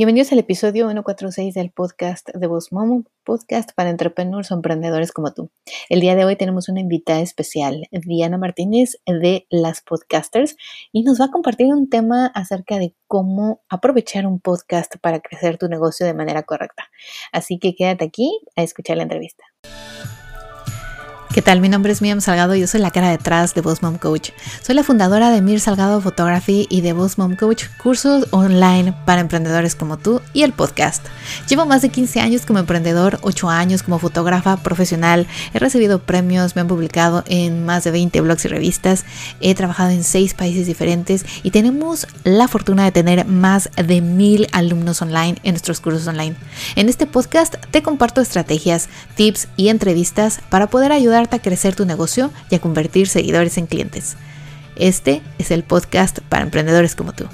Bienvenidos al episodio 146 del podcast de Voz Momo, podcast para entrepreneurs o emprendedores como tú. El día de hoy tenemos una invitada especial, Diana Martínez de Las Podcasters, y nos va a compartir un tema acerca de cómo aprovechar un podcast para crecer tu negocio de manera correcta. Así que quédate aquí a escuchar la entrevista. ¿Qué tal? Mi nombre es Miriam Salgado yo soy la cara detrás de Boss Mom Coach. Soy la fundadora de Mir Salgado Photography y de Boss Mom Coach, cursos online para emprendedores como tú y el podcast. Llevo más de 15 años como emprendedor, 8 años como fotógrafa profesional. He recibido premios, me han publicado en más de 20 blogs y revistas. He trabajado en 6 países diferentes y tenemos la fortuna de tener más de mil alumnos online en nuestros cursos online. En este podcast te comparto estrategias, tips y entrevistas para poder ayudar a crecer tu negocio y a convertir seguidores en clientes. Este es el podcast para emprendedores como tú.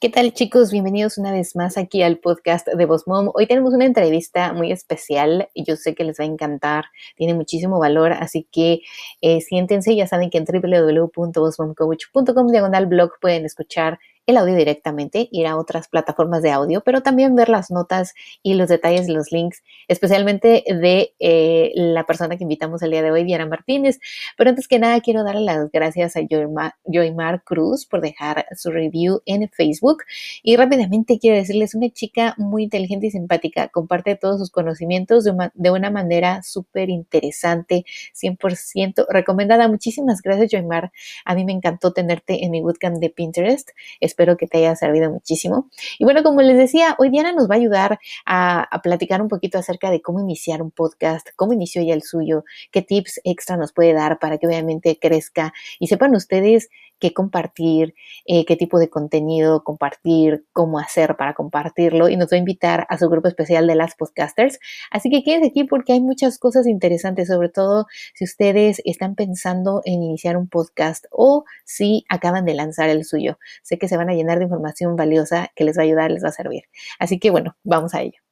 ¿Qué tal chicos? Bienvenidos una vez más aquí al podcast de Boss Mom. Hoy tenemos una entrevista muy especial y yo sé que les va a encantar, tiene muchísimo valor, así que eh, siéntense, ya saben que en www.bossmomcoach.com diagonal blog pueden escuchar el audio directamente, ir a otras plataformas de audio, pero también ver las notas y los detalles de los links, especialmente de eh, la persona que invitamos el día de hoy, Diana Martínez. Pero antes que nada, quiero darle las gracias a Joymar, Cruz por dejar su review en Facebook. Y rápidamente quiero decirles, una chica muy inteligente y simpática, comparte todos sus conocimientos de una, de una manera súper interesante, 100% recomendada. Muchísimas gracias, Joymar. A mí me encantó tenerte en mi bootcamp de Pinterest. Espero que te haya servido muchísimo. Y bueno, como les decía, hoy Diana nos va a ayudar a, platicar un poquito acerca de cómo iniciar un podcast, cómo inició ya el suyo, qué tips extra nos puede dar para que obviamente crezca y sepan ustedes qué compartir, eh, qué tipo de contenido compartir, cómo hacer para compartirlo y nos va a invitar a su grupo especial de las podcasters. Así que quédense aquí porque hay muchas cosas interesantes, sobre todo si ustedes están pensando en iniciar un podcast o si acaban de lanzar el suyo. Sé que se van a llenar de información valiosa que les va a ayudar, les va a servir. Así que bueno, vamos a ello.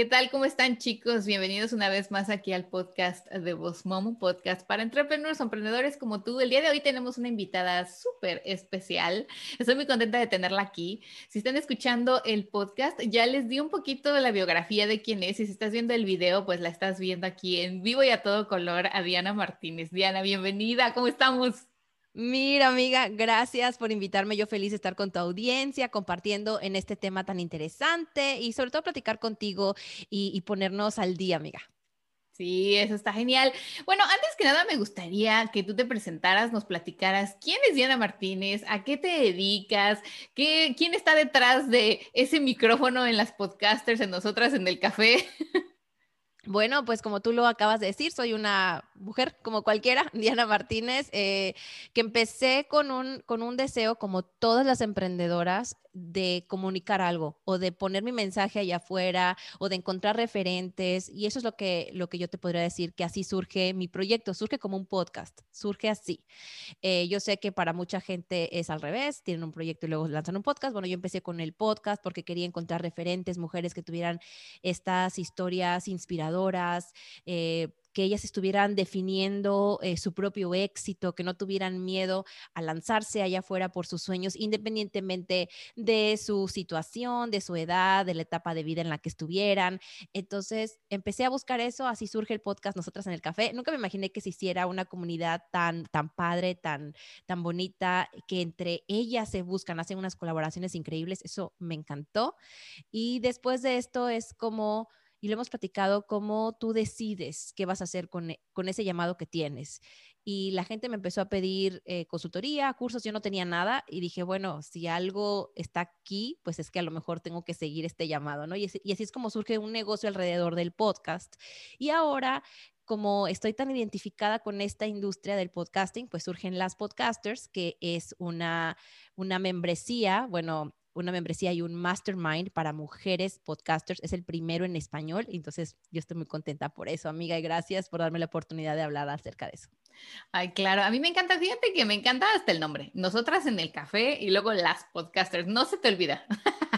¿Qué tal? ¿Cómo están chicos? Bienvenidos una vez más aquí al podcast de Voz Momo, podcast para entrepreneurs, emprendedores como tú. El día de hoy tenemos una invitada súper especial. Estoy muy contenta de tenerla aquí. Si están escuchando el podcast, ya les di un poquito de la biografía de quién es. Y si estás viendo el video, pues la estás viendo aquí en vivo y a todo color a Diana Martínez. Diana, bienvenida. ¿Cómo estamos? Mira, amiga, gracias por invitarme. Yo feliz de estar con tu audiencia, compartiendo en este tema tan interesante y sobre todo platicar contigo y, ponernos al día, amiga. Sí, eso está genial. Bueno, antes que nada me gustaría que tú te presentaras, nos platicaras quién es Diana Martínez, a qué te dedicas, ¿Qué, quién está detrás de ese micrófono en las podcasters, en nosotras en el café. Bueno, pues como tú lo acabas de decir, soy una mujer como cualquiera, Diana Martínez, eh, que empecé con un, con un deseo, como todas las emprendedoras, de comunicar algo o de poner mi mensaje allá afuera o de encontrar referentes. Y eso es lo que, lo que yo te podría decir, que así surge mi proyecto, surge como un podcast, surge así. Eh, yo sé que para mucha gente es al revés, tienen un proyecto y luego lanzan un podcast. Bueno, yo empecé con el podcast porque quería encontrar referentes, mujeres que tuvieran estas historias inspiradoras. Eh, que ellas estuvieran definiendo eh, su propio éxito, que no tuvieran miedo a lanzarse allá afuera por sus sueños, independientemente de su situación, de su edad, de la etapa de vida en la que estuvieran. Entonces, empecé a buscar eso, así surge el podcast Nosotras en el Café. Nunca me imaginé que se hiciera una comunidad tan, tan padre, tan, tan bonita, que entre ellas se buscan, hacen unas colaboraciones increíbles. Eso me encantó. Y después de esto es como y lo hemos platicado cómo tú decides qué vas a hacer con, e, con ese llamado que tienes. Y la gente me empezó a pedir eh, consultoría, cursos, yo no tenía nada y dije, bueno, si algo está aquí, pues es que a lo mejor tengo que seguir este llamado, ¿no? Y, y así es como surge un negocio alrededor del podcast. Y ahora como estoy tan identificada con esta industria del podcasting, pues surgen las podcasters, que es una, una membresía, bueno, una membresía y un mastermind para mujeres podcasters. Es el primero en español, entonces yo estoy muy contenta por eso, amiga, y gracias por darme la oportunidad de hablar acerca de eso. Ay, claro, a mí me encanta, fíjate que me encanta hasta el nombre. Nosotras en el café y luego las podcasters, no se te olvida.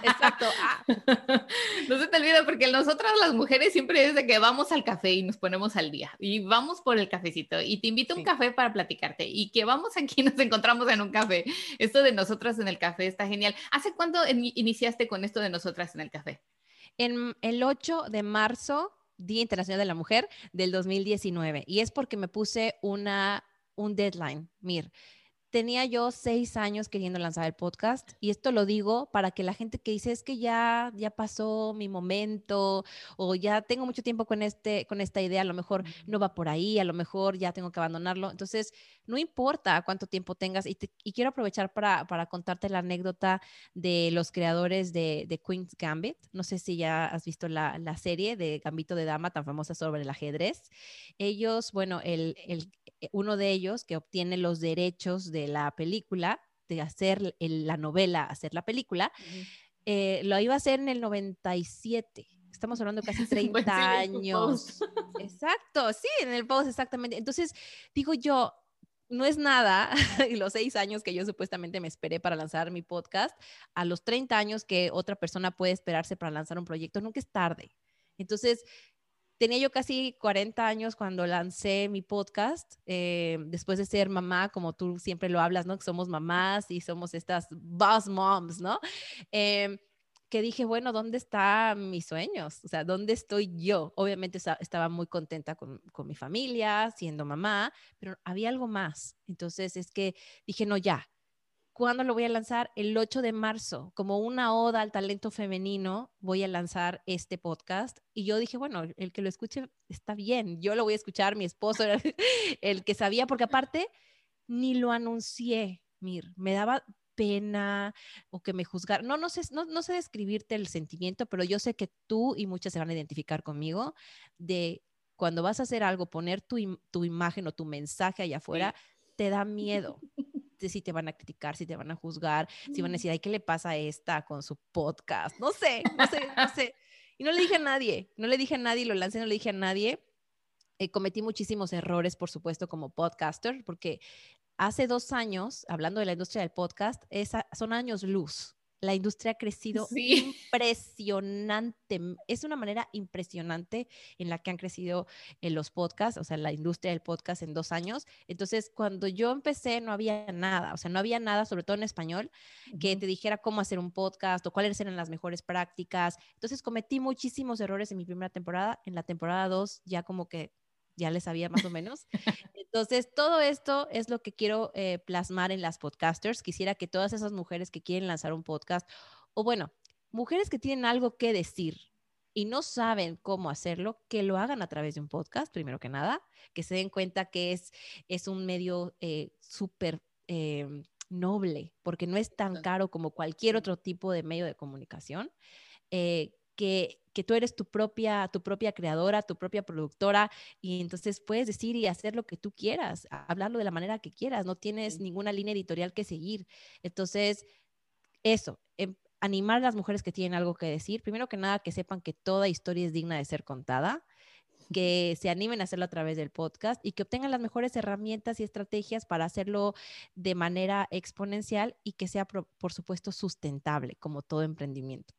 Exacto. Ah. No se te olvida porque nosotras las mujeres siempre es de que vamos al café y nos ponemos al día y vamos por el cafecito y te invito a un café para platicarte y que vamos aquí y nos encontramos en un café. Esto de nosotras en el café está genial. ¿Hace cuánto iniciaste con esto de nosotras en el café? En el 8 de marzo Día Internacional de la Mujer del 2019. Y es porque me puse una, un deadline. Mir, tenía yo seis años queriendo lanzar el podcast y esto lo digo para que la gente que dice es que ya, ya pasó mi momento o ya tengo mucho tiempo con, este, con esta idea, a lo mejor no va por ahí, a lo mejor ya tengo que abandonarlo. Entonces, no importa cuánto tiempo tengas y, quiero aprovechar para, para, contarte la anécdota de los creadores de, de, Queen's Gambit. No sé si ya has visto la, la serie de Gambito de Dama tan famosa sobre el ajedrez. Ellos, bueno, el, el, uno de ellos que obtiene los derechos de la película, de hacer la novela, hacer la película, eh, lo iba a hacer en el 97. Estamos hablando de casi 30 pues años. Exacto, sí, en el post, exactamente. Entonces, digo yo, no es nada, y los seis años que yo supuestamente me esperé para lanzar mi podcast, a los 30 años que otra persona puede esperarse para lanzar un proyecto, nunca es tarde. Entonces, tenía yo casi 40 años cuando lancé mi podcast, eh, después de ser mamá, como tú siempre lo hablas, ¿no? Que somos mamás y somos estas boss moms, ¿no? Eh, que dije, bueno, ¿dónde están mis sueños? O sea, ¿dónde estoy yo? Obviamente estaba muy contenta con, con, mi familia, siendo mamá, pero había algo más. Entonces es que dije, no, ya, ¿Cuándo lo voy a lanzar? El 8 de marzo, como una oda al talento femenino, voy a lanzar este podcast. Y yo dije, bueno, el que lo escuche está bien, yo lo voy a escuchar, mi esposo era el que sabía, porque aparte ni lo anuncié, Mir, me daba pena o que me juzgar. No, no sé, no, no sé describirte el sentimiento, pero yo sé que tú y muchas se van a identificar conmigo de cuando vas a hacer algo, poner tu, tu imagen o tu mensaje allá afuera, te da miedo. Si te van a criticar, si te van a juzgar, si van a decir, ay, ¿qué le pasa a esta con su podcast? No sé, no sé, no sé. Y no le dije a nadie, no le dije a nadie, lo lancé, no le dije a nadie. Eh, cometí muchísimos errores, por supuesto, como podcaster, porque hace dos años, hablando de la industria del podcast, esa, son años luz la industria ha crecido impresionante. Es una manera impresionante en la que han crecido en los podcasts, o sea, la industria del podcast en dos años. Entonces, cuando yo empecé, no había nada, o sea, no había nada, sobre todo en español, que te dijera cómo hacer un podcast o cuáles eran las mejores prácticas. Entonces, cometí muchísimos errores en mi primera temporada. En la temporada dos, ya como que ya les sabía más o menos. Entonces, todo esto es lo que quiero eh, plasmar en las podcasters. Quisiera que todas esas mujeres que quieren lanzar un podcast, o bueno, mujeres que tienen algo que decir y no saben cómo hacerlo, que lo hagan a través de un podcast, primero que nada, que se den cuenta que es, es un medio eh, súper... Eh, noble, porque no es tan caro como cualquier otro tipo de medio de comunicación, que que tú eres tu propia, tu propia creadora, tu propia productora, y entonces puedes decir y hacer lo que tú quieras, hablarlo de la manera que quieras, no tienes ninguna línea editorial que seguir. Entonces, eso, em, animar a las mujeres que tienen algo que decir, primero que nada, que sepan que toda historia es digna de ser contada que se animen a hacerlo a través del podcast y que obtengan las mejores herramientas y estrategias para hacerlo de manera exponencial y que sea, por supuesto, sustentable, como todo emprendimiento.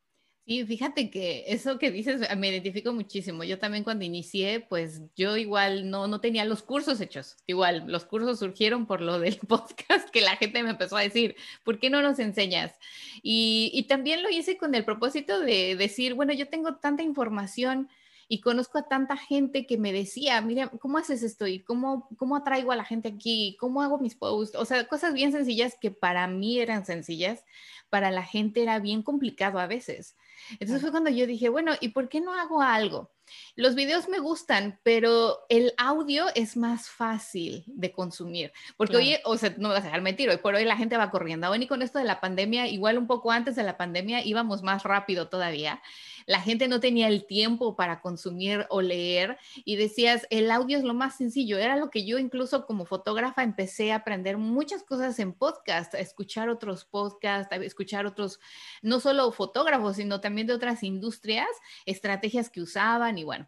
Sí, fíjate que eso que dices ah, me identifico muchísimo. Yo también cuando inicié, pues yo igual no, no tenía los cursos hechos. Igual, los cursos surgieron por lo del podcast que la gente me empezó a decir, ¿por qué no nos enseñas? Y, y también lo hice con el propósito de decir, bueno, yo tengo tanta información y conozco a tanta gente que me decía, mira, ¿cómo haces esto? ¿Y cómo, cómo atraigo a la gente aquí? ¿Cómo hago mis posts? O sea, cosas bien sencillas que para mí eran sencillas, para la gente era bien complicado a veces. Entonces fue cuando yo dije, bueno, ¿y por qué no hago algo? Los videos me gustan, pero el audio es más fácil de consumir, porque hoy, o sea, no me vas a dejar mentir, hoy por hoy la gente va corriendo. Aún y con esto de la pandemia, igual un poco antes de la pandemia íbamos más rápido todavía la gente no tenía el tiempo para consumir o leer y decías, el audio es lo más sencillo. Era lo que yo incluso como fotógrafa empecé a aprender muchas cosas en podcast, a escuchar otros podcasts, a escuchar otros, no solo fotógrafos, sino también de otras industrias, estrategias que usaban y bueno.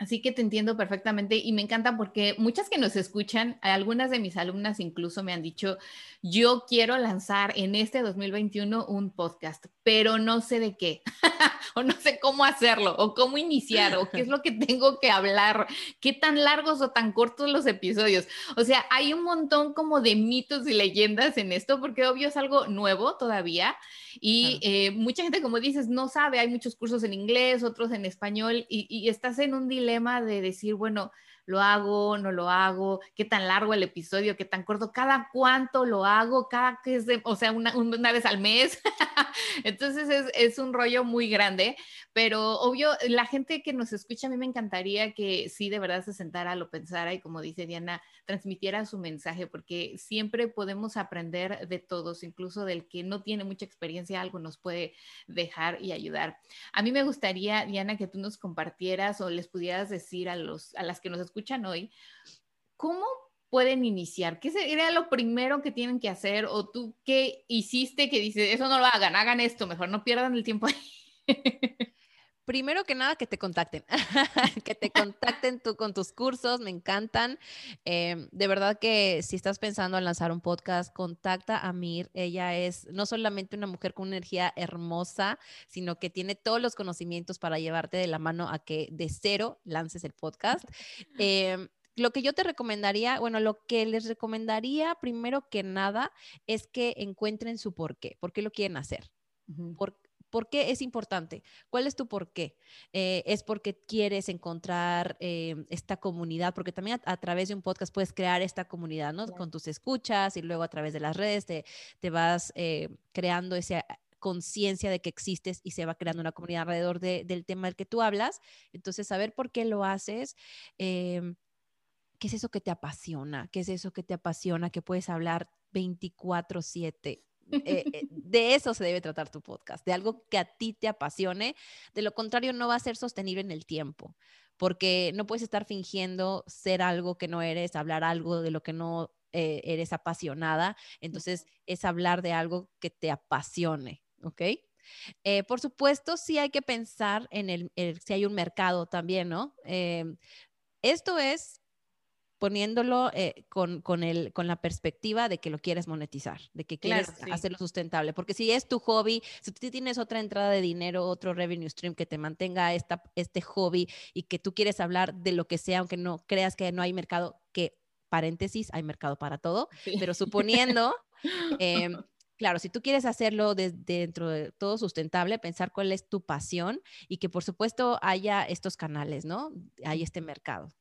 Así que te entiendo perfectamente y me encanta porque muchas que nos escuchan, algunas de mis alumnas incluso me han dicho, yo quiero lanzar en este 2021 un podcast, pero no sé de qué, o no sé cómo hacerlo, o cómo iniciar, o qué es lo que tengo que hablar, qué tan largos o tan cortos los episodios. O sea, hay un montón como de mitos y leyendas en esto, porque obvio es algo nuevo todavía y eh, mucha gente, como dices, no sabe, hay muchos cursos en inglés, otros en español, y, estás en un dilema de decir, bueno, lo hago, no lo hago, qué tan largo el episodio, qué tan corto, cada cuánto lo hago, cada que es de, o sea, una, una vez al mes. Entonces es, es, un rollo muy grande, pero obvio, la gente que nos escucha, a mí me encantaría que sí de verdad se sentara, lo pensara y como dice Diana, transmitiera su mensaje, porque siempre podemos aprender de todos, incluso del que no tiene mucha experiencia, algo nos puede dejar y ayudar. A mí me gustaría, Diana, que tú nos compartieras o les pudieras decir a, los, a las que nos escuchan hoy, ¿cómo pueden iniciar? ¿Qué sería lo primero que tienen que hacer? ¿O tú qué hiciste que dices, eso no lo hagan, hagan esto, mejor no pierdan el tiempo ahí? primero que nada, que te contacten, que te contacten tú con tus cursos, me encantan. Em, de verdad que si estás pensando en lanzar un podcast, contacta a Mir. Ella es no solamente una mujer con una energía hermosa, sino que tiene todos los conocimientos para llevarte de la mano a que de cero lances el podcast. Em, lo que yo te recomendaría, bueno, lo que les recomendaría primero que nada es que encuentren su por qué, por qué lo quieren hacer. ¿Por qué es importante? ¿Cuál es tu por qué? Eh, ¿Es porque quieres encontrar eh, esta comunidad? Porque también a, través de un podcast puedes crear esta comunidad, ¿no? Con tus escuchas y luego a través de las redes te, te vas eh, creando esa conciencia de que existes y se va creando una comunidad alrededor del tema del que tú hablas. Entonces, saber por qué lo haces. Em, ¿Qué es eso que te apasiona? ¿Qué es eso que te apasiona? Que puedes hablar 24/7 eh, eh, de eso se debe tratar tu podcast, de algo que a ti te apasione. De lo contrario, no va a ser sostenible en el tiempo, porque no puedes estar fingiendo ser algo que no eres, hablar algo de lo que no eh, eres apasionada. Entonces, es hablar de algo que te apasione, ¿ok? por supuesto, sí hay que pensar en el, si hay un mercado también, ¿no? esto es poniéndolo eh, con, con, el, con la perspectiva de que lo quieres monetizar, de que quieres hacerlo sustentable. Porque si es tu hobby, si tú tienes otra entrada de dinero, otro revenue stream que te mantenga esta, este hobby y que tú quieres hablar de lo que sea, aunque no creas que no hay mercado, que paréntesis, hay mercado para todo, pero suponiendo... Em, claro, si tú quieres hacerlo dentro de todo sustentable, pensar cuál es tu pasión y que por supuesto haya estos canales, ¿no? Hay este mercado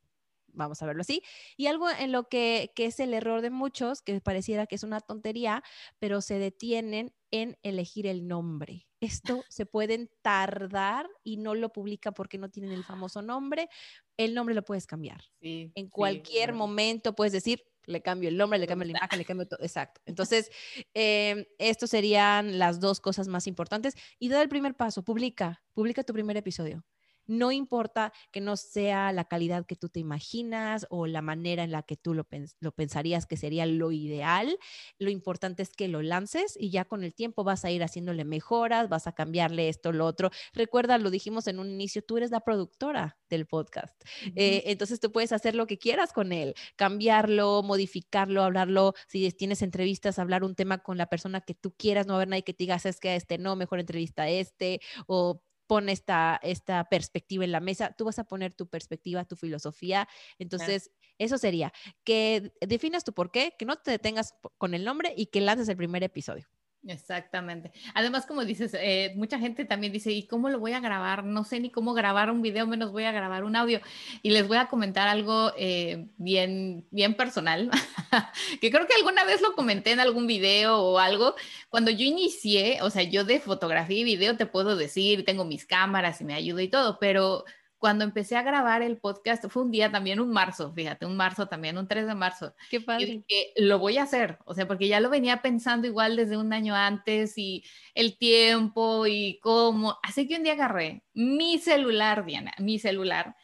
vamos a verlo así. Y algo en lo que, es el error de muchos, que pareciera que es una tontería, pero se detienen en elegir el nombre. Esto se pueden tardar y no lo publica porque no tienen el famoso nombre. El nombre lo puedes cambiar. en cualquier momento puedes decir, le cambio el nombre, le cambio la imagen, le cambio todo. Exacto. Entonces, eh, estos serían las dos cosas más importantes. Y da el primer paso, publica, publica tu primer episodio. No importa que no sea la calidad que tú te imaginas o la manera en la que tú lo, pensarías que sería lo ideal. Lo importante es que lo lances y ya con el tiempo vas a ir haciéndole mejoras, vas a cambiarle esto, lo otro. Recuerda, lo dijimos en un inicio, tú eres la productora del podcast. Eh, entonces tú puedes hacer lo que quieras con él, cambiarlo, modificarlo, hablarlo. Si tienes entrevistas, hablar un tema con la persona que tú quieras, no haber nadie que te diga, es que este no, mejor entrevista a este, o pone esta, esta perspectiva en la mesa, tú vas a poner tu perspectiva, tu filosofía. Entonces, eso sería que definas tu por qué, que no te detengas con el nombre y que lances el primer episodio. Exactamente. Además, como dices, eh, mucha gente también dice, ¿y cómo lo voy a grabar? No sé ni cómo grabar un video, menos voy a grabar un audio. Y les voy a comentar algo eh, bien, bien personal, que creo que alguna vez lo comenté en algún video o algo. Cuando yo inicié, o sea, yo de fotografía y video te puedo decir, tengo mis cámaras y me ayudo y todo, pero cuando empecé a grabar el podcast, fue un día también, un marzo, fíjate, un marzo también, un 3 de marzo. Qué padre. Y lo voy a hacer, o sea, porque ya lo venía pensando igual desde un año antes y el tiempo y cómo. Así que un día agarré mi celular, Diana, mi celular,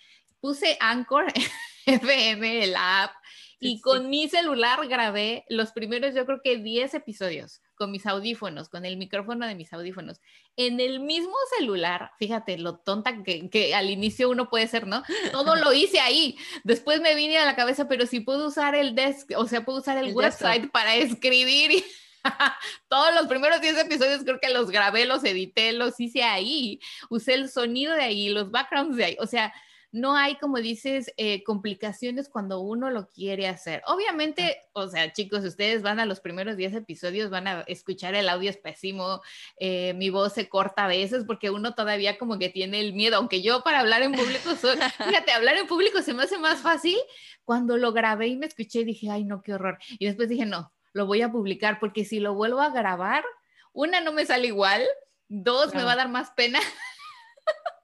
puse Anchor FM, la app, y con mi celular grabé los primeros, yo creo que 10 episodios con mis audífonos, con el micrófono de mis audífonos, en el mismo celular, fíjate lo tonta que, al inicio uno puede ser, ¿no? Todo lo hice ahí. Después me vine a la cabeza, pero si puedo usar el desk, o sea, puedo usar el, website para escribir. Todos los primeros 10 episodios creo que los grabé, los edité, los hice ahí. Usé el sonido de ahí, los backgrounds de ahí. O sea, no hay, como dices, eh, complicaciones cuando uno lo quiere hacer. Obviamente, o sea, chicos, ustedes van a los primeros 10 episodios, van a escuchar el audio es pésimo, eh, mi voz se corta a veces porque uno todavía como que tiene el miedo, aunque yo para hablar en público, fíjate, hablar en público se me hace más fácil. Cuando lo grabé y me escuché, dije, ay, no, qué horror. Y después dije, no, lo voy a publicar porque si lo vuelvo a grabar, una no me sale igual, dos me va a dar más pena.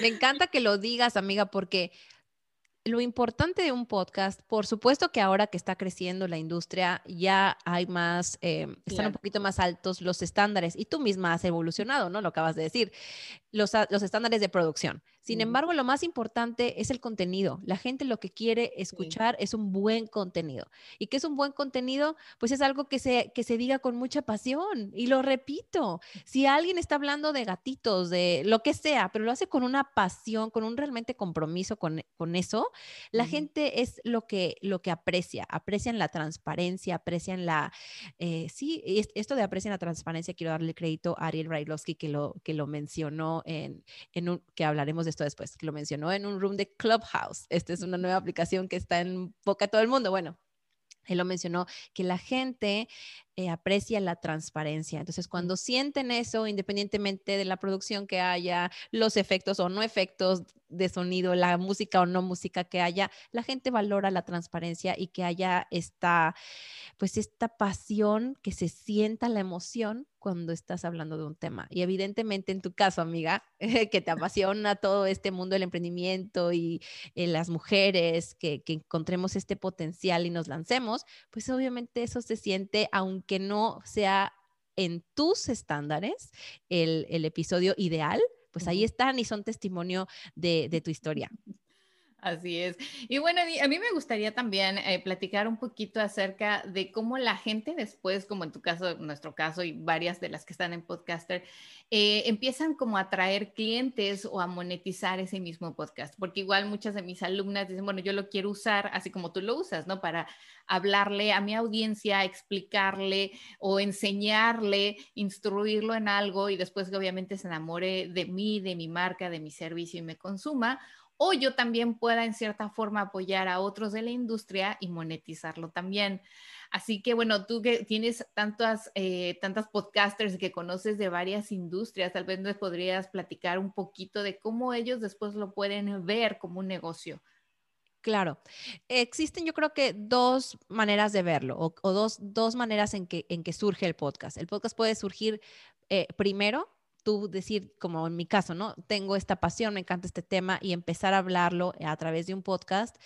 Me encanta que lo digas, amiga, porque lo importante de un podcast, por supuesto que ahora que está creciendo la industria, ya hay más, eh, están un poquito más altos los estándares y tú misma has evolucionado, ¿no? Lo acabas de decir, los, los estándares de producción. Sin embargo, lo más importante es el contenido. La gente lo que quiere escuchar es un buen contenido. ¿Y qué es un buen contenido? Pues es algo que se, que se diga con mucha pasión. Y lo repito, si alguien está hablando de gatitos, de lo que sea, pero lo hace con una pasión, con un realmente compromiso con, con eso, la gente es lo que, lo que aprecia. Aprecian la transparencia, aprecian la... Eh, sí, esto de aprecian la transparencia, quiero darle crédito a Ariel Brailovsky que lo, que lo mencionó en, en un, que hablaremos de después, que lo mencionó en un room de Clubhouse. Esta es una nueva aplicación que está en boca de todo el mundo. Bueno, él lo mencionó, que la gente eh, aprecia la transparencia. Entonces, cuando sienten eso, independientemente de la producción que haya, los efectos o no efectos de sonido, la música o no música que haya, la gente valora la transparencia y que haya esta, pues esta pasión, que se sienta la emoción cuando estás hablando de un tema. Y evidentemente en tu caso, amiga, que te apasiona todo este mundo del emprendimiento y eh, las mujeres, que, que encontremos este potencial y nos lancemos, pues obviamente eso se siente, aunque no sea en tus estándares el, el episodio ideal, pues ahí están y son testimonio de, de tu historia. Así es. Y bueno, a mí me gustaría también eh, platicar un poquito acerca de cómo la gente después, como en tu caso, nuestro caso y varias de las que están en podcaster, eh, empiezan como a traer clientes o a monetizar ese mismo podcast. Porque igual muchas de mis alumnas dicen, bueno, yo lo quiero usar así como tú lo usas, ¿no? Para hablarle a mi audiencia, explicarle o enseñarle, instruirlo en algo y después que obviamente se enamore de mí, de mi marca, de mi servicio y me consuma o yo también pueda en cierta forma apoyar a otros de la industria y monetizarlo también. Así que bueno, tú que tienes tantas, eh, tantas podcasters que conoces de varias industrias, tal vez nos podrías platicar un poquito de cómo ellos después lo pueden ver como un negocio. Claro, existen yo creo que dos maneras de verlo o, dos, dos, maneras en que, en que surge el podcast. El podcast puede surgir eh, primero decir, como en mi caso, ¿no? Tengo esta pasión, me encanta este tema y empezar a hablarlo a través de un podcast.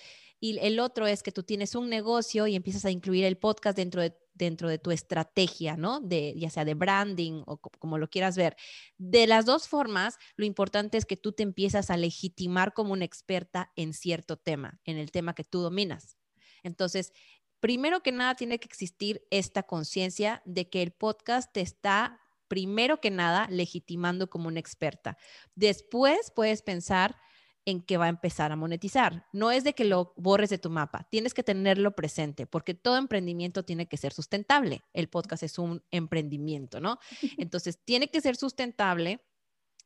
Y el otro es que tú tienes un negocio y empiezas a incluir el podcast dentro de, dentro de tu estrategia, ¿no? De, ya sea de branding o como lo quieras ver. De las dos formas, lo importante es que tú te empiezas a legitimar como una experta en cierto tema, en el tema que tú dominas. Entonces, primero que nada, tiene que existir esta conciencia de que el podcast te está primero que nada, legitimando como una experta. Después puedes pensar en que va a empezar a monetizar. No es de que lo borres de tu mapa, tienes que tenerlo presente, porque todo emprendimiento tiene que ser sustentable. El podcast es un emprendimiento, ¿no? Entonces, tiene que ser sustentable.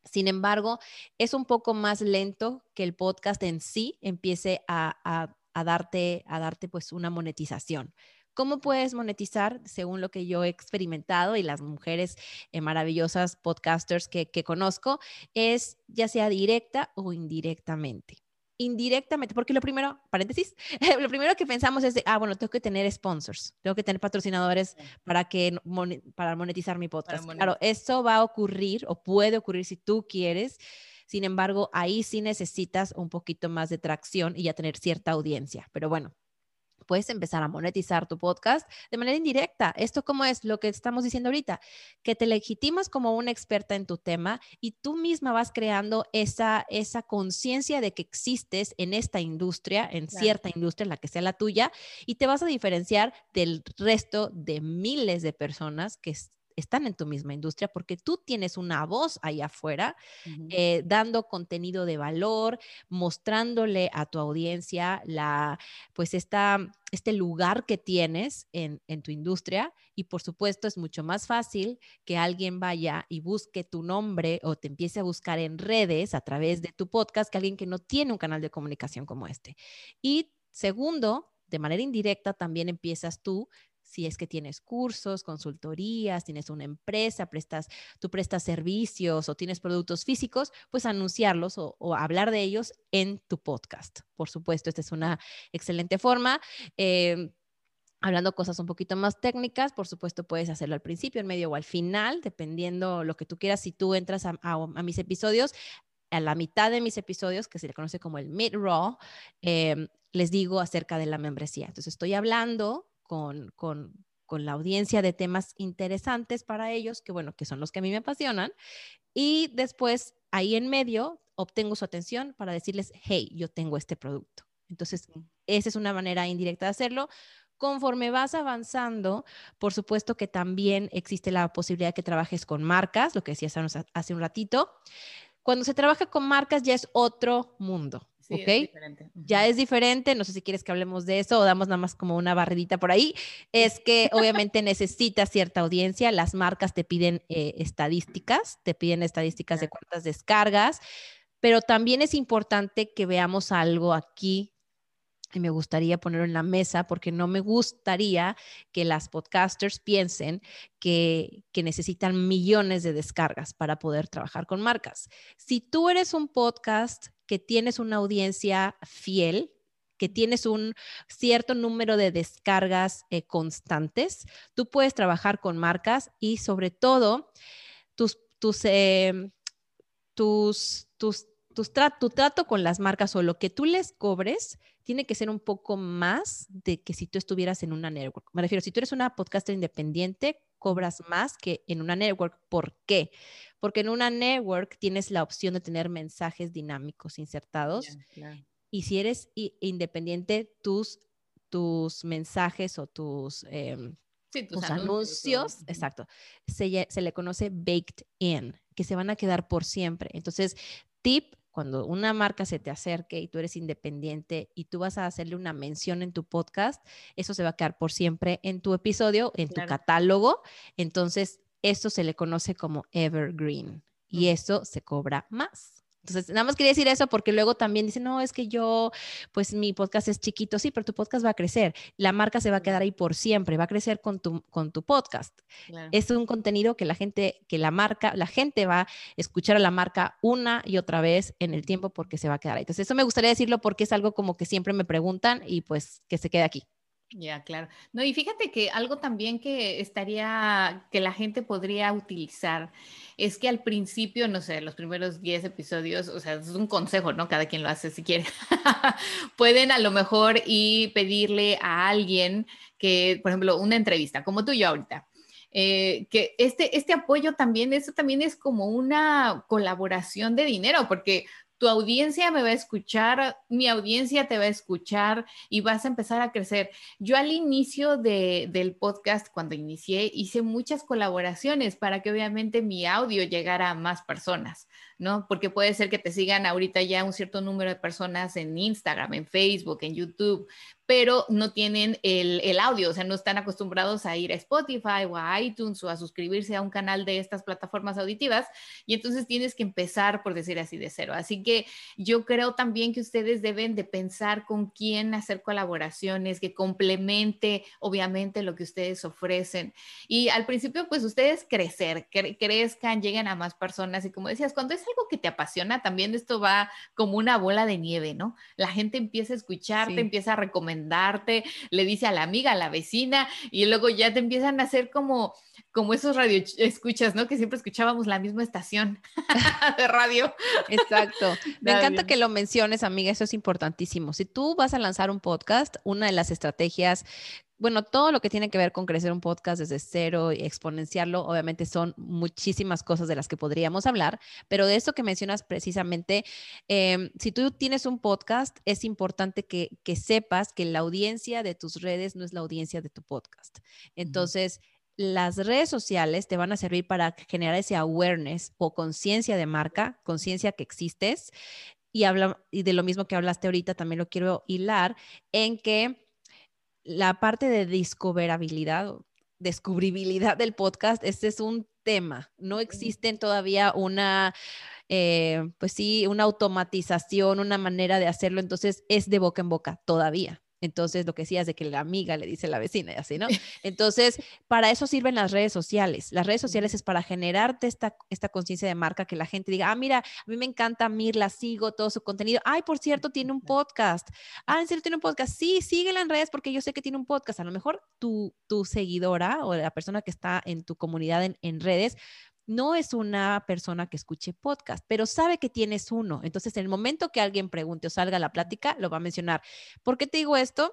Sin embargo, es un poco más lento que el podcast en sí empiece a, darte, a darte pues una monetización ¿Cómo puedes monetizar según lo que yo he experimentado y las mujeres eh, maravillosas podcasters que, que conozco? Es ya sea directa o indirectamente indirectamente, porque lo primero, paréntesis, lo primero que pensamos es de, ah, bueno, tengo que tener sponsors, tengo que tener patrocinadores para que para monetizar mi podcast. Claro, eso va a ocurrir o puede ocurrir si tú quieres. Sin embargo, ahí sí necesitas un poquito más de tracción y ya tener cierta audiencia. Pero bueno, puedes empezar a monetizar tu podcast de manera indirecta. Esto como es lo que estamos diciendo ahorita, que te legitimas como una experta en tu tema y tú misma vas creando esa, esa conciencia de que existes en esta industria, en cierta industria, en la que sea la tuya, y te vas a diferenciar del resto de miles de personas que están en tu misma industria porque tú tienes una voz ahí afuera eh, dando contenido de valor, mostrándole a tu audiencia la, pues esta, este lugar que tienes en, en tu industria y por supuesto es mucho más fácil que alguien vaya y busque tu nombre o te empiece a buscar en redes a través de tu podcast que alguien que no tiene un canal de comunicación como este. Y segundo, de manera indirecta también empiezas tú si es que tienes cursos, consultorías, tienes una empresa, prestas, tú prestas servicios o tienes productos físicos, pues anunciarlos o, hablar de ellos en tu podcast. Por supuesto, esta es una excelente forma. Em, hablando cosas un poquito más técnicas, por supuesto puedes hacerlo al principio, en medio o al final, dependiendo lo que tú quieras. Si tú entras a, mis episodios, a la mitad de mis episodios, que se le conoce como el mid-raw, em, les digo acerca de la membresía. Entonces estoy hablando con, con, con la audiencia de temas interesantes para ellos, que bueno, que son los que a mí me apasionan. Y después, ahí en medio, obtengo su atención para decirles, hey, yo tengo este producto. Entonces, esa es una manera indirecta de hacerlo. Conforme vas avanzando, por supuesto que también existe la posibilidad de que trabajes con marcas, lo que decías hace un ratito. Cuando se trabaja con marcas ya es otro mundo. ¿Ok? Ya es diferente, no sé si quieres que hablemos de eso o damos nada más como una barridita por ahí. Es que obviamente necesitas cierta audiencia, las marcas te piden eh, estadísticas, te piden estadísticas de cuántas descargas, pero también es importante que veamos algo aquí y me gustaría ponerlo en la mesa porque no me gustaría que las podcasters piensen que, que, necesitan millones de descargas para poder trabajar con marcas. Si tú eres un podcast que tienes una audiencia fiel, que tienes un cierto número de descargas eh, constantes, tú puedes trabajar con marcas y sobre todo tus, tus, eh, tus, tus, tu trato con las marcas o lo que tú les cobres tiene que ser un poco más de que si tú estuvieras en una network. Me refiero, si tú eres una podcaster independiente, cobras más que en una network. ¿Por qué? Porque en una network tienes la opción de tener mensajes dinámicos insertados. Y si eres independiente, tus, tus mensajes o tus, em, tus, anuncios, exacto, se, se le conoce baked in, que se van a quedar por siempre. Entonces, tip cuando una marca se te acerque y tú eres independiente y tú vas a hacerle una mención en tu podcast, eso se va a quedar por siempre en tu episodio, en tu catálogo. Entonces, eso se le conoce como evergreen y eso se cobra más. Entonces, nada más quería decir eso porque luego también dicen, no, es que yo, pues mi podcast es chiquito, sí, pero tu podcast va a crecer. La marca se va a quedar ahí por siempre, va a crecer con tu, con tu podcast. Es un contenido que la gente, que la marca, la gente va a escuchar a la marca una y otra vez en el tiempo porque se va a quedar ahí. Entonces, eso me gustaría decirlo porque es algo como que siempre me preguntan y pues que se quede aquí. Ya, claro. No, y fíjate que algo también que estaría, que la gente podría utilizar es que al principio, no sé, los primeros 10 episodios, o sea, es un consejo, ¿no? Cada quien lo hace si quiere. Pueden a lo mejor y pedirle a alguien que, por ejemplo, una entrevista, como tú y yo ahorita. Eh, que este, este apoyo también, eso también es como una colaboración de dinero, porque tu audiencia me va a escuchar, mi audiencia te va a escuchar y vas a empezar a crecer. Yo al inicio del podcast, cuando inicié, hice muchas colaboraciones para que obviamente mi audio llegara a más personas, ¿no? Porque puede ser que te sigan ahorita ya un cierto número de personas en Instagram, en Facebook, en YouTube, pero no tienen el, el, audio, o sea, no están acostumbrados a ir a Spotify o a iTunes o a suscribirse a un canal de estas plataformas auditivas y entonces tienes que empezar, por decir así, de cero. Así que yo creo también que ustedes deben de pensar con quién hacer colaboraciones, que complemente, obviamente, lo que ustedes ofrecen. Y al principio, pues ustedes crecer, cre crezcan, lleguen a más personas y como decías, cuando es algo que te apasiona, también esto va como una bola de nieve, ¿no? La gente empieza a escucharte, empieza a recomendarte, le dice a la amiga, a la vecina y luego ya te empiezan a hacer como como esos radio escuchas, ¿no? Que siempre escuchábamos la misma estación de radio. Exacto. Me encanta que lo menciones, amiga, eso es importantísimo. Si tú vas a lanzar un podcast, una de las estrategias bueno, todo lo que tiene que ver con crecer un podcast desde cero y exponenciarlo, obviamente son muchísimas cosas de las que podríamos hablar, pero de eso que mencionas precisamente, em, si tú tienes un podcast, es importante que, sepas que la audiencia de tus redes no es la audiencia de tu podcast. Entonces, las redes sociales te van a servir para generar ese awareness o conciencia de marca, conciencia que existes. Y, habla, y de lo mismo que hablaste ahorita, también lo quiero hilar en que la parte de discoverabilidad, descubribilidad del podcast, este es un tema. No existen todavía una, eh, pues sí, una automatización, una manera de hacerlo, entonces es de boca en boca todavía. Entonces, lo que decías de que la amiga le dice a la vecina y así, ¿no? Entonces, para eso sirven las redes sociales. Las redes sociales es para generarte esta, esta conciencia de marca, que la gente diga, ah, mira, a mí me encanta Mirla, sigo todo su contenido. Ay, por cierto, tiene un podcast. Ah, ¿en serio tiene un podcast? Sí, síguela en redes porque yo sé que tiene un podcast. A lo mejor tu, tu seguidora o la persona que está en tu comunidad en, en redes no es una persona que escuche podcast, pero sabe que tienes uno. Entonces, en el momento que alguien pregunte o salga la plática, lo va a mencionar. ¿Por qué te digo esto?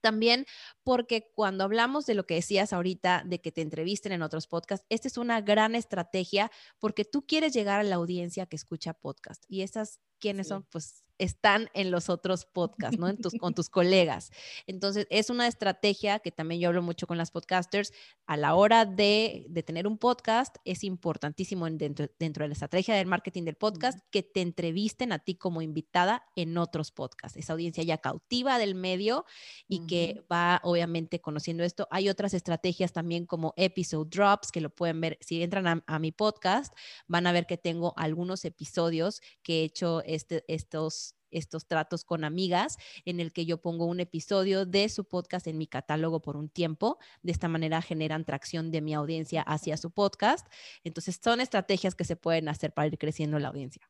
También porque cuando hablamos de lo que decías ahorita, de que te entrevisten en otros podcasts, esta es una gran estrategia porque tú quieres llegar a la audiencia que escucha podcast. Y esas, ¿quiénes son? Pues están en los otros podcasts, ¿no? En tus, con tus colegas. Entonces, es una estrategia que también yo hablo mucho con las podcasters. A la hora de, de tener un podcast, es importantísimo dentro, dentro de la estrategia del marketing del podcast que te entrevisten a ti como invitada en otros podcasts. Esa audiencia ya cautiva del medio y que va obviamente conociendo esto. Hay otras estrategias también como episode drops que lo pueden ver. Si entran a, a mi podcast, van a ver que tengo algunos episodios que he hecho este, estos estos tratos con amigas en el que yo pongo un episodio de su podcast en mi catálogo por un tiempo. De esta manera generan tracción de mi audiencia hacia su podcast. Entonces son estrategias que se pueden hacer para ir creciendo la audiencia.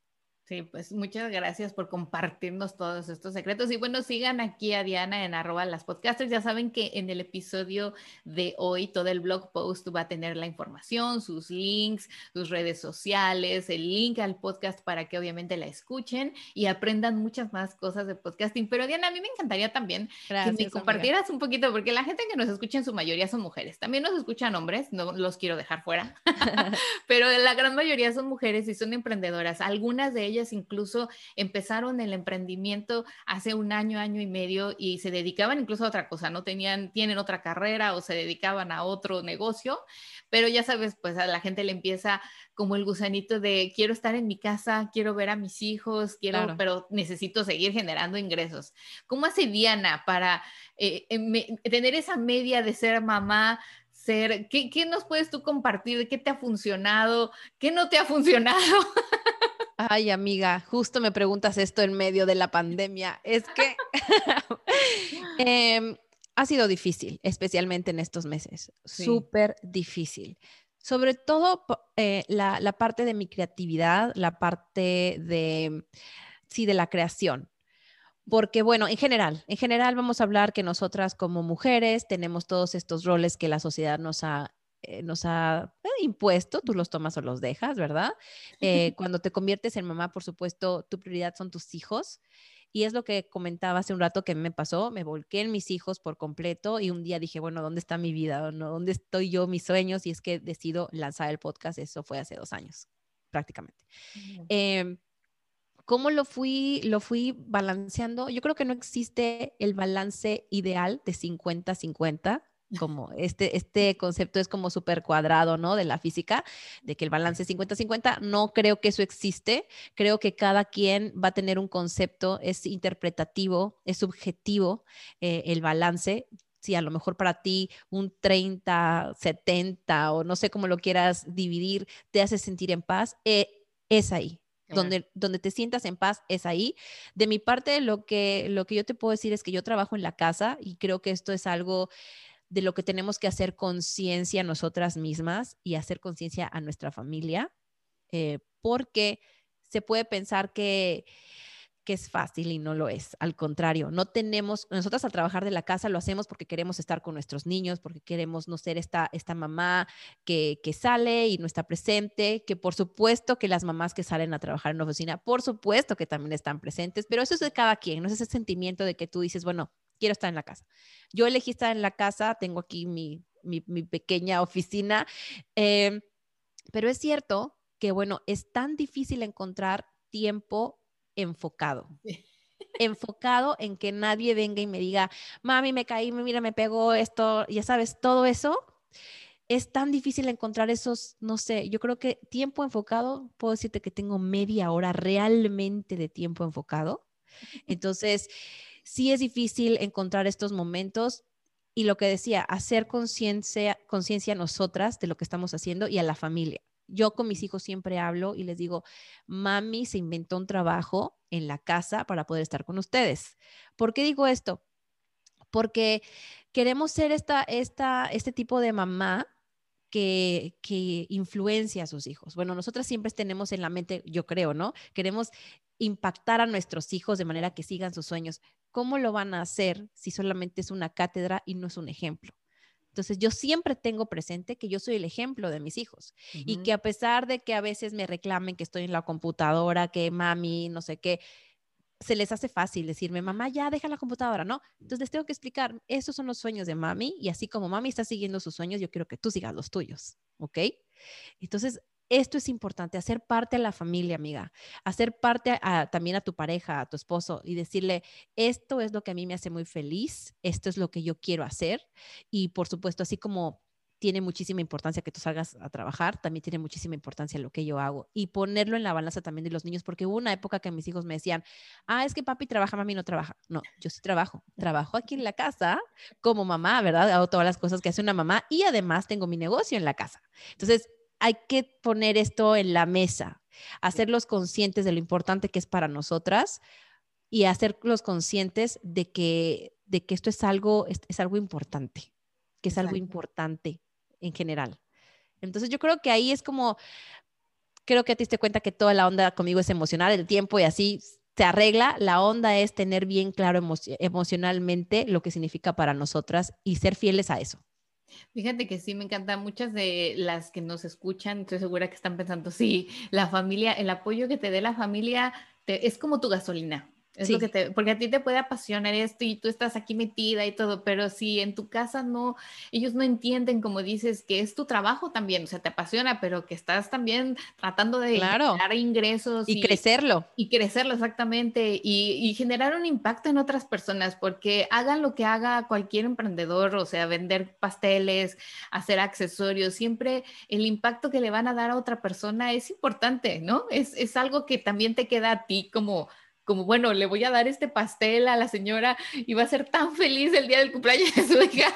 Sí, pues muchas gracias por compartirnos todos estos secretos. Y bueno, sigan aquí a Diana en arroba las podcasters. Ya saben que en el episodio de hoy todo el blog post va a tener la información, sus links, sus redes sociales, el link al podcast para que obviamente la escuchen y aprendan muchas más cosas de podcasting. Pero Diana, a mí me encantaría también que me compartieras un poquito, porque la gente que nos escucha en su mayoría son mujeres. También nos escuchan hombres, no los quiero dejar fuera, pero la gran mayoría son mujeres y son emprendedoras. Algunas de ellas incluso empezaron el emprendimiento hace un año, año y medio y se dedicaban incluso a otra cosa, no tenían, tienen otra carrera o se dedicaban a otro negocio, pero ya sabes, pues a la gente le empieza como el gusanito de quiero estar en mi casa, quiero ver a mis hijos, quiero, pero necesito seguir generando ingresos. ¿Cómo hace Diana para eh, tener esa media de ser mamá? Ser, ¿qué, ¿Qué nos puedes tú compartir? ¿Qué te ha funcionado? ¿Qué no te ha funcionado? Ay, amiga, justo me preguntas esto en medio de la pandemia. Es que em, ha sido difícil, especialmente en estos meses. Súper difícil. Sobre todo eh, la, la, parte de mi creatividad, la parte de, sí, de la creación. Porque, bueno, en general, en general vamos a hablar que nosotras como mujeres tenemos todos estos roles que la sociedad nos ha eh, nos ha eh, impuesto, tú los tomas o los dejas, ¿verdad? Eh, cuando te conviertes en mamá, por supuesto, tu prioridad son tus hijos. Y es lo que comentaba hace un rato que me pasó, me volqué en mis hijos por completo y un día dije, bueno, ¿dónde está mi vida? ¿Dónde estoy yo, mis sueños? Y es que decido lanzar el podcast, eso fue hace dos años, prácticamente. Em, ¿Cómo lo fui, lo fui balanceando? Yo creo que no existe el balance ideal de 50-50 como este, este concepto es como súper cuadrado, ¿no? De la física, de que el balance es 50-50. No creo que eso existe. Creo que cada quien va a tener un concepto, es interpretativo, es subjetivo eh, el balance. Si a lo mejor para ti un 30, 70 o no sé cómo lo quieras dividir, te hace sentir en paz, eh, es ahí. Donde, donde te sientas en paz es ahí. De mi parte, lo que, lo que yo te puedo decir es que yo trabajo en la casa y creo que esto es algo de lo que tenemos que hacer conciencia nosotras mismas y hacer conciencia a nuestra familia, eh, porque se puede pensar que, que es fácil y no lo es. Al contrario, no tenemos, nosotras al trabajar de la casa lo hacemos porque queremos estar con nuestros niños, porque queremos no ser esta, esta mamá que, que sale y no está presente, que por supuesto que las mamás que salen a trabajar en la oficina, por supuesto que también están presentes, pero eso es de cada quien, no es ese sentimiento de que tú dices, bueno, quiero estar en la casa. Yo elegí estar en la casa, tengo aquí mi, pequeña oficina, em, pero es cierto que, bueno, es tan difícil encontrar tiempo enfocado. enfocado en que nadie venga y me diga, mami, me caí, mira, me pegó esto, ya sabes, todo eso. Es tan difícil encontrar esos, no sé, yo creo que tiempo enfocado, puedo decirte que tengo media hora realmente de tiempo enfocado. Entonces, sí es difícil encontrar estos momentos y lo que decía, hacer conciencia conciencia nosotras de lo que estamos haciendo y a la familia. Yo con mis hijos siempre hablo y les digo, mami se inventó un trabajo en la casa para poder estar con ustedes. ¿Por qué digo esto? Porque queremos ser esta, esta, este tipo de mamá que, que, influencia a sus hijos. Bueno, nosotras siempre tenemos en la mente, yo creo, ¿no? Queremos impactar a nuestros hijos de manera que sigan sus sueños. ¿Cómo lo van a hacer si solamente es una cátedra y no es un ejemplo? Entonces, yo siempre tengo presente que yo soy el ejemplo de mis hijos y que a pesar de que a veces me reclamen que estoy en la computadora, que mami, no sé qué, se les hace fácil decirme, mamá, ya deja la computadora, ¿no? Entonces les tengo que explicar, esos son los sueños de mami y así como mami está siguiendo sus sueños, yo quiero que tú sigas los tuyos, ¿ok? Entonces, esto es importante, hacer parte de la familia, amiga, hacer parte también a tu pareja, a tu esposo y decirle, esto es lo que a mí me hace muy feliz, esto es lo que yo quiero hacer y por supuesto, así como tiene muchísima importancia que tú salgas a trabajar, también tiene muchísima importancia lo que yo hago y ponerlo en la balanza también de los niños, porque hubo una época que mis hijos me decían, ah, es que papi trabaja, mami no trabaja. No, yo sí trabajo, trabajo aquí en la casa como mamá, ¿verdad? Hago todas las cosas que hace una mamá y además tengo mi negocio en la casa. Entonces, hay que poner esto en la mesa, hacerlos conscientes de lo importante que es para nosotras y hacerlos conscientes de que, de que esto es algo, es, algo importante, que es algo importante en general. Entonces yo creo que ahí es como, creo que te diste cuenta que toda la onda conmigo es emocional, el tiempo y así se arregla. La onda es tener bien claro emocionalmente lo que significa para nosotras y ser fieles a eso. Fíjate que sí, me encanta. Muchas de las que nos escuchan, estoy segura que están pensando, sí, la familia, el apoyo que te dé la familia es como tu gasolina. Es lo que te, porque a ti te puede apasionar esto y tú estás aquí metida y todo, pero si en tu casa no, ellos no entienden, como dices, que es tu trabajo también, o sea, te apasiona, pero que estás también tratando de generar ingresos. Y, crecerlo. Y crecerlo, exactamente, y, y, generar un impacto en otras personas, porque hagan lo que haga cualquier emprendedor, o sea, vender pasteles, hacer accesorios, siempre el impacto que le van a dar a otra persona es importante, ¿no? Es, es algo que también te queda a ti como como, bueno, le voy a dar este pastel a la señora y va a ser tan feliz el día del cumpleaños de su hija,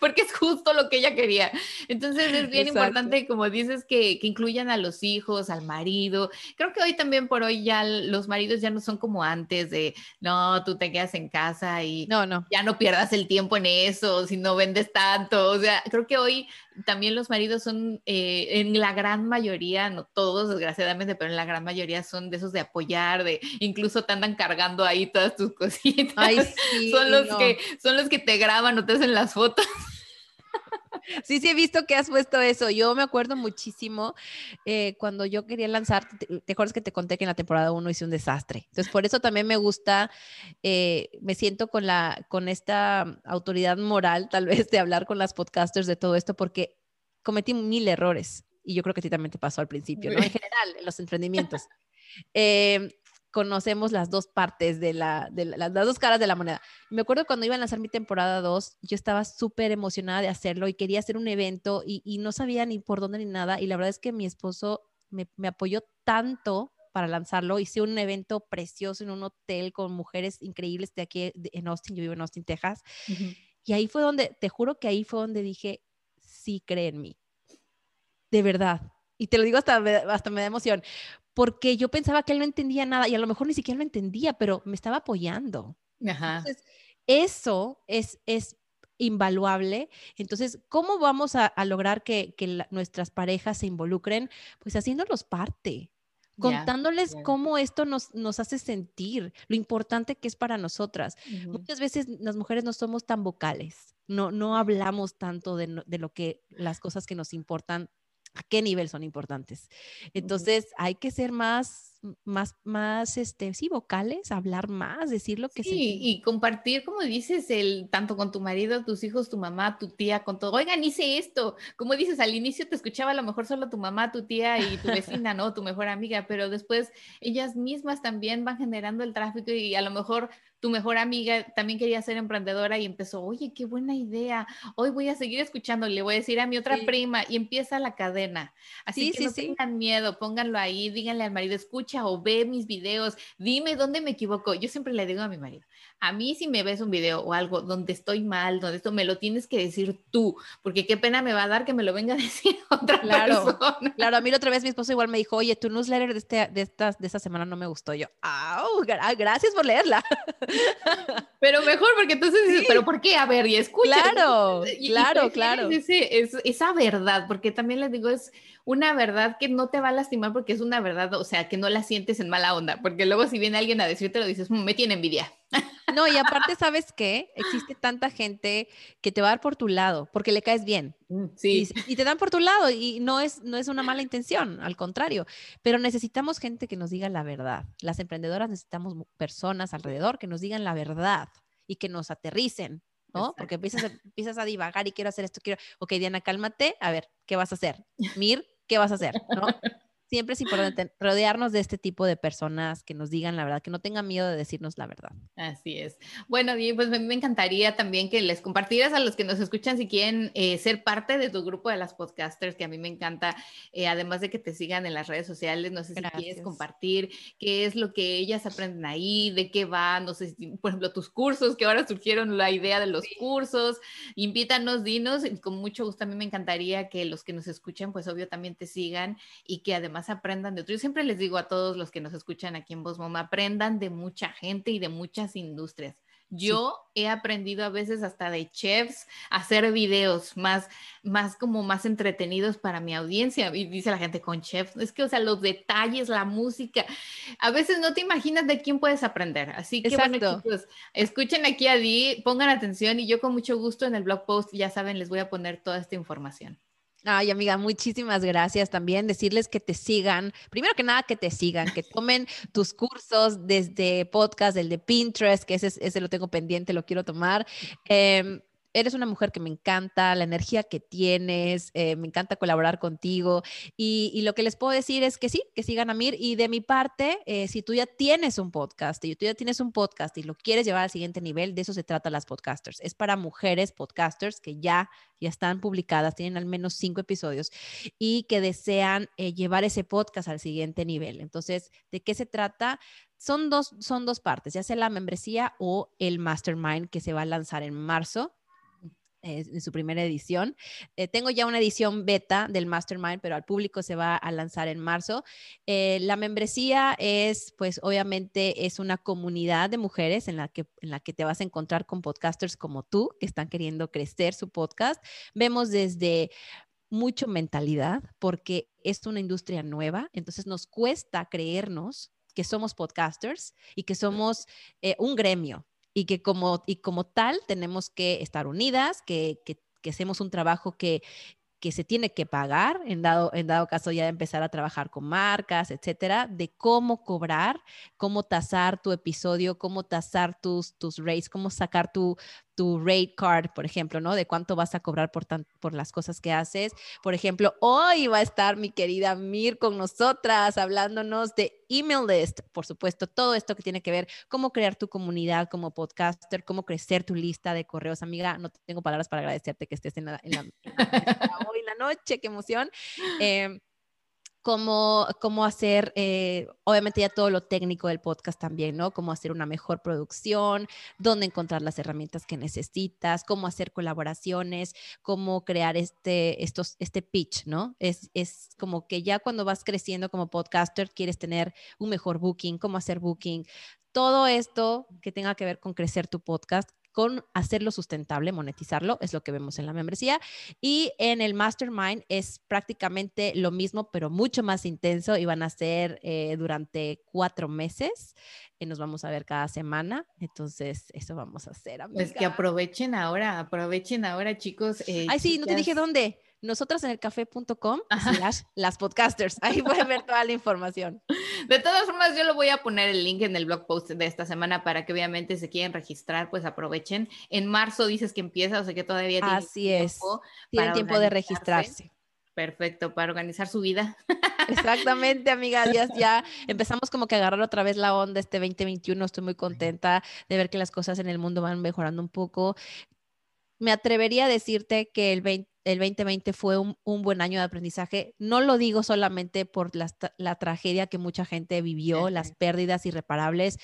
porque es justo lo que ella quería. Entonces es bien importante, como dices, que, que, incluyan a los hijos, al marido. Creo que hoy también por hoy ya los maridos ya no son como antes de, no, tú te quedas en casa y no, no. ya no pierdas el tiempo en eso, si no vendes tanto. O sea, creo que hoy también los maridos son, eh, en la gran mayoría, no todos desgraciadamente, pero en la gran mayoría son de esos de apoyar, de incluso te andan cargando ahí todas tus cositas. son, los que, son los que te graban o te hacen las fotos. Sí, sí, he visto que has puesto eso. Yo me acuerdo muchísimo eh, cuando yo quería lanzar, te, acuerdas que te conté que en la temporada 1 hice un desastre. Entonces, por eso también me gusta, eh, me siento con, la, con esta autoridad moral, tal vez, de hablar con las podcasters de todo esto, porque cometí mil errores. Y yo creo que a ti también te pasó al principio, ¿no? En general, en los emprendimientos. Eh, conocemos las dos partes de, la, de las dos caras de la moneda. Me acuerdo cuando iba a lanzar mi temporada 2, yo estaba súper emocionada de hacerlo y quería hacer un evento y, y, no sabía ni por dónde ni nada. Y la verdad es que mi esposo me, me apoyó tanto para lanzarlo. Hice un evento precioso en un hotel con mujeres increíbles de aquí en Austin. Yo vivo en Austin, Texas. Y ahí fue donde, te juro que ahí fue donde dije, sí cree en mí. De verdad. Y te lo digo hasta, hasta me da emoción, porque yo pensaba que él no entendía nada y a lo mejor ni siquiera lo entendía, pero me estaba apoyando. Entonces, eso es, es invaluable. Entonces, ¿cómo vamos a, lograr que, nuestras parejas se involucren? Pues haciéndolos parte, contándoles cómo esto nos, nos hace sentir, lo importante que es para nosotras. Muchas veces las mujeres no somos tan vocales, no, no hablamos tanto de, de, lo que las cosas que nos importan a qué nivel son importantes. Entonces, hay que ser más, más, más, este, sí, vocales, hablar más, decir lo que sí. y compartir, como dices, el, tanto con tu marido, tus hijos, tu mamá, tu tía, con todo. Oigan, hice esto. Como dices, al inicio te escuchaba a lo mejor solo tu mamá, tu tía y tu vecina, ¿no? Tu mejor amiga, pero después ellas mismas también van generando el tráfico y a lo mejor tu mejor amiga también quería ser emprendedora y empezó, oye, qué buena idea, hoy voy a seguir escuchando, le voy a decir a mi otra prima y empieza la cadena. Así que no tengan miedo, pónganlo ahí, díganle al marido, escucha o ve mis videos, dime dónde me equivoco. Yo siempre le digo a mi marido, a mí si me ves un video o algo donde estoy mal, donde esto me lo tienes que decir tú, porque qué pena me va a dar que me lo venga a decir otra claro, persona. Claro, a mí la otra vez mi esposo igual me dijo, oye, tu newsletter de, este, de, esta, de esta semana no me gustó. Yo, ¡au! Gracias por leerla. Pero mejor, porque entonces dices, ¿pero por qué? A ver, y escucha. Claro, claro, claro. es, esa verdad, porque también les digo, es una verdad que no te va a lastimar porque es una verdad, o sea, que no la sientes en mala onda, porque luego si viene alguien a decirte lo dices, mm, me tiene envidia. No, y aparte, ¿sabes qué? Existe tanta gente que te va a dar por tu lado, porque le caes bien. Mm, sí. Y, te dan por tu lado y no es, no es una mala intención, al contrario, pero necesitamos gente que nos diga la verdad. Las emprendedoras necesitamos personas alrededor que nos digan la verdad y que nos aterricen, ¿no? Porque empiezas a, empiezas a divagar y quiero hacer esto, quiero, ok, Diana, cálmate, a ver, ¿qué vas a hacer? Mir, ¿qué vas a hacer? ¿No? Siempre es importante rodearnos de este tipo de personas que nos digan la verdad, que no tengan miedo de decirnos la verdad. Así es. Bueno, pues me, encantaría también que les compartieras a los que nos escuchan si quieren eh, ser parte de tu grupo de las podcasters, que a mí me encanta, eh, además de que te sigan en las redes sociales, no sé si quieres compartir qué es lo que ellas aprenden ahí, de qué va, no sé, si, por ejemplo, tus cursos, que ahora surgieron la idea de los cursos, invítanos, dinos, con mucho gusto a mí me encantaría que los que nos escuchan, pues obvio también te sigan y que además aprendan de otros. Yo siempre les digo a todos los que nos escuchan aquí en Bosmom, aprendan de mucha gente y de muchas industrias. Yo he aprendido a veces hasta de chefs a hacer videos más, más como más entretenidos para mi audiencia. Y dice la gente con chefs, es que, o sea, los detalles, la música, a veces no te imaginas de quién puedes aprender. Así que, bueno, chicos, escuchen aquí a Di, pongan atención y yo con mucho gusto en el blog post, ya saben, les voy a poner toda esta información. Ay, amiga, muchísimas gracias también. Decirles que te sigan, primero que nada que te sigan, que tomen tus cursos desde podcast, el de Pinterest, que ese, ese lo tengo pendiente, lo quiero tomar. Eh, eres una mujer que me encanta, la energía que tienes, eh, me encanta colaborar contigo y, lo que les puedo decir es que sí, que sigan a Mir y de mi parte, eh, si tú ya tienes un podcast y tú ya tienes un podcast y lo quieres llevar al siguiente nivel, de eso se trata las podcasters. Es para mujeres podcasters que ya, ya están publicadas, tienen al menos cinco episodios y que desean eh, llevar ese podcast al siguiente nivel. Entonces, ¿de qué se trata? Son dos, son dos partes, ya sea la membresía o el mastermind que se va a lanzar en marzo en su primera edición. Eh, tengo ya una edición beta del Mastermind, pero al público se va a lanzar en marzo. Eh, la membresía es, pues obviamente, es una comunidad de mujeres en la, que, en la que te vas a encontrar con podcasters como tú, que están queriendo crecer su podcast. Vemos desde mucho mentalidad, porque es una industria nueva, entonces nos cuesta creernos que somos podcasters y que somos eh, un gremio, y que como, y como tal tenemos que estar unidas, que, que, que hacemos un trabajo que, que se tiene que pagar, en dado, en dado caso ya de empezar a trabajar con marcas, etcétera, de cómo cobrar, cómo tasar tu episodio, cómo tasar tus, tus rates, cómo sacar tu, tu rate card, por ejemplo, ¿no? De cuánto vas a cobrar por, por las cosas que haces. Por ejemplo, hoy va a estar mi querida Mir con nosotras hablándonos de email list, por supuesto, todo esto que tiene que ver cómo crear tu comunidad como podcaster, cómo crecer tu lista de correos. Amiga, no tengo palabras para agradecerte que estés en la, en la, hoy en la noche, qué emoción. Eh, cómo, hacer, eh, obviamente ya todo lo técnico del podcast también, ¿no? Cómo hacer una mejor producción, dónde encontrar las herramientas que necesitas, cómo hacer colaboraciones, cómo crear este, estos, este pitch, ¿no? Es, es como que ya cuando vas creciendo como podcaster quieres tener un mejor booking, cómo hacer booking, todo esto que tenga que ver con crecer tu podcast con hacerlo sustentable, monetizarlo, es lo que vemos en la membresía. Y en el Mastermind es prácticamente lo mismo, pero mucho más intenso y van a ser eh, durante cuatro meses. y nos vamos a ver cada semana. Entonces, eso vamos a hacer. Amiga. Pues que aprovechen ahora, aprovechen ahora, chicos. Eh, Ay, sí, no te dije dónde nosotras en el café.com las podcasters. Ahí pueden ver toda la información. De todas formas, yo lo voy a poner el link en el blog post de esta semana para que obviamente se quieren registrar, pues aprovechen. En marzo dices que empieza, o sea que todavía tienen Así es. Tienen tiempo de registrarse. Perfecto, para organizar su vida. Exactamente, amiga. Ya, ya empezamos como que a agarrar otra vez la onda este 2021. Estoy muy contenta de ver que las cosas en el mundo van mejorando un poco. Me atrevería a decirte que el 20 el 2020 fue un, buen año de aprendizaje. No lo digo solamente por la, tragedia que mucha gente vivió, las pérdidas irreparables,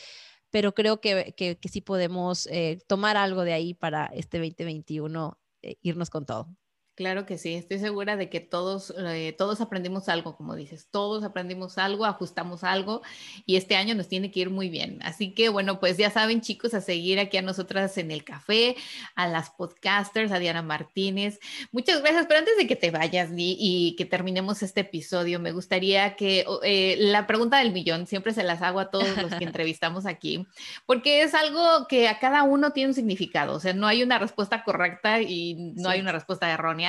pero creo que, sí podemos eh, tomar algo de ahí para este 2021, eh, irnos con todo. Claro que sí, estoy segura de que todos, eh, todos aprendimos algo, como dices, todos aprendimos algo, ajustamos algo y este año nos tiene que ir muy bien. Así que bueno, pues ya saben chicos, a seguir aquí a nosotras en el café, a las podcasters, a Diana Martínez. Muchas gracias, pero antes de que te vayas y, que terminemos este episodio, me gustaría que eh, la pregunta del millón siempre se las hago a todos los que entrevistamos aquí, porque es algo que a cada uno tiene un significado, o sea, no hay una respuesta correcta y no hay una respuesta errónea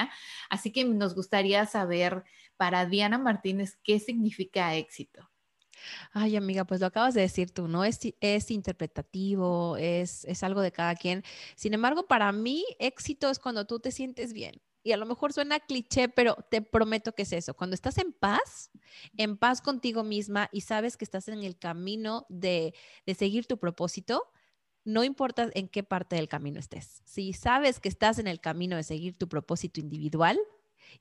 Así que nos gustaría saber para Diana Martínez qué significa éxito. Ay, amiga, pues lo acabas de decir tú, ¿no? Es, interpretativo, es, es algo de cada quien. Sin embargo, para mí, éxito es cuando tú te sientes bien. Y a lo mejor suena cliché, pero te prometo que es eso. Cuando estás en paz, en paz contigo misma y sabes que estás en el camino de, de seguir tu propósito, no importa en qué parte del camino estés. Si sabes que estás en el camino de seguir tu propósito individual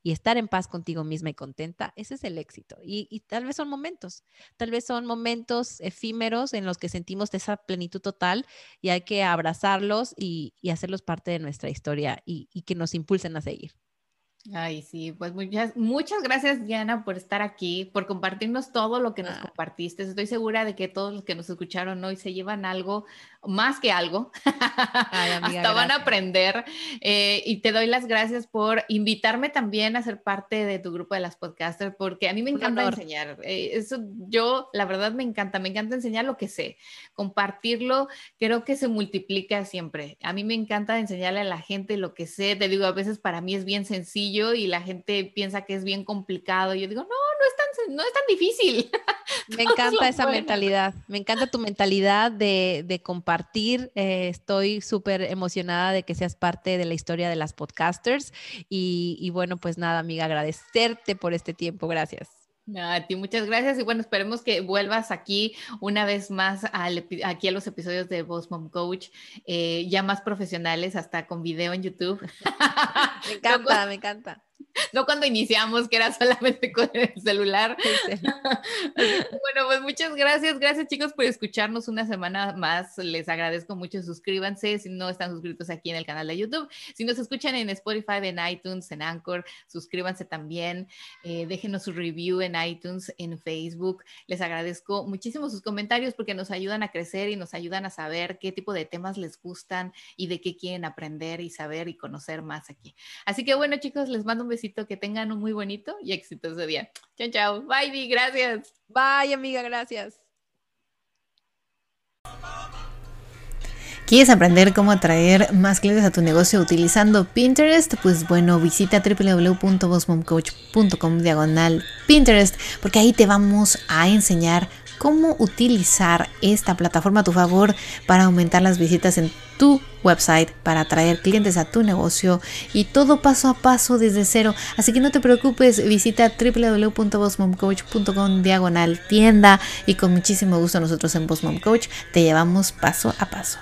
y estar en paz contigo misma y contenta, ese es el éxito. Y, tal vez son momentos, tal vez son momentos efímeros en los que sentimos esa plenitud total y hay que abrazarlos y, hacerlos parte de nuestra historia y que nos impulsen a seguir. Ay, sí, pues muchas, muchas gracias, Diana, por estar aquí, por compartirnos todo lo que nos ah. compartiste. Estoy segura de que todos los que nos escucharon hoy se llevan algo, más que algo. Hasta van a aprender. Eh, y te doy las gracias por invitarme también a ser parte de tu grupo de las podcasters, porque a mí me encanta enseñar. Eh, eso yo, la verdad, me encanta, me encanta enseñar lo que sé. Compartirlo, creo que se multiplica siempre. A mí me encanta enseñarle a la gente lo que sé. Te digo, a veces para mí es bien sencillo y la gente piensa que es bien complicado. Y yo digo, no, no es tan, no es tan difícil. Me encanta esa mentalidad, me encanta tu mentalidad de, de compartir. Eh, estoy súper emocionada de que seas parte de la historia de las podcasters. Y, y bueno, pues nada, amiga, agradecerte por este tiempo. Gracias. A ti muchas gracias y bueno, esperemos que vuelvas aquí una vez más aquí a los episodios de Boss Mom Coach, eh, ya más profesionales, hasta con video en YouTube. me encanta, me encanta. no cuando iniciamos, que era solamente con el celular. bueno, pues muchas gracias. Gracias chicos por escucharnos una semana más. Les agradezco mucho. Suscríbanse si no están suscritos aquí en el canal de YouTube. Si nos escuchan en Spotify, en iTunes, en Anchor, suscríbanse también. Eh, déjenos su review en iTunes, en Facebook. Les agradezco muchísimo sus comentarios porque nos ayudan a crecer y nos ayudan a saber qué tipo de temas les gustan y de qué quieren aprender y saber y conocer más aquí. Así que bueno chicos, les mando un besito, que tengan un muy bonito y exitoso día. Chao, chao. Bye, Di, gracias. Bye, amiga, gracias. ¿Quieres aprender cómo atraer más clientes a tu negocio utilizando Pinterest? Pues bueno, visita www.bossmomcoach.com diagonal Pinterest porque ahí te vamos a enseñar cómo utilizar esta plataforma a tu favor para aumentar las visitas en tu website, para atraer clientes a tu negocio y todo paso a paso desde cero. Así que no te preocupes, visita www.bossmomcoach.com diagonal tienda y con muchísimo gusto nosotros en Boss Coach te llevamos paso a paso.